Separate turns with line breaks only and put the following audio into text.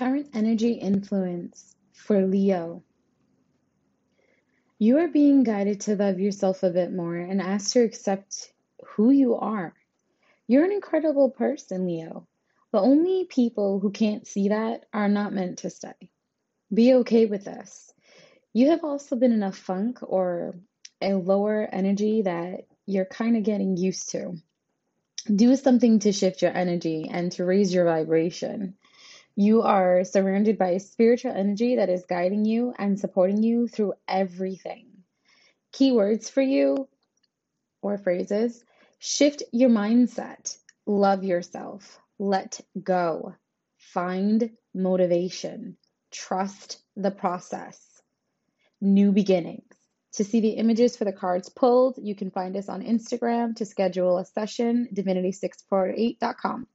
Current energy influence for Leo. You are being guided to love yourself a bit more and asked to accept who you are. You're an incredible person, Leo. The only people who can't see that are not meant to stay. Be okay with this. You have also been in a funk or a lower energy that you're kind of getting used to. Do something to shift your energy and to raise your vibration. You are surrounded by a spiritual energy that is guiding you and supporting you through everything. Keywords for you or phrases shift your mindset, love yourself, let go, find motivation, trust the process, new beginnings. To see the images for the cards pulled, you can find us on Instagram to schedule a session, divinity648.com.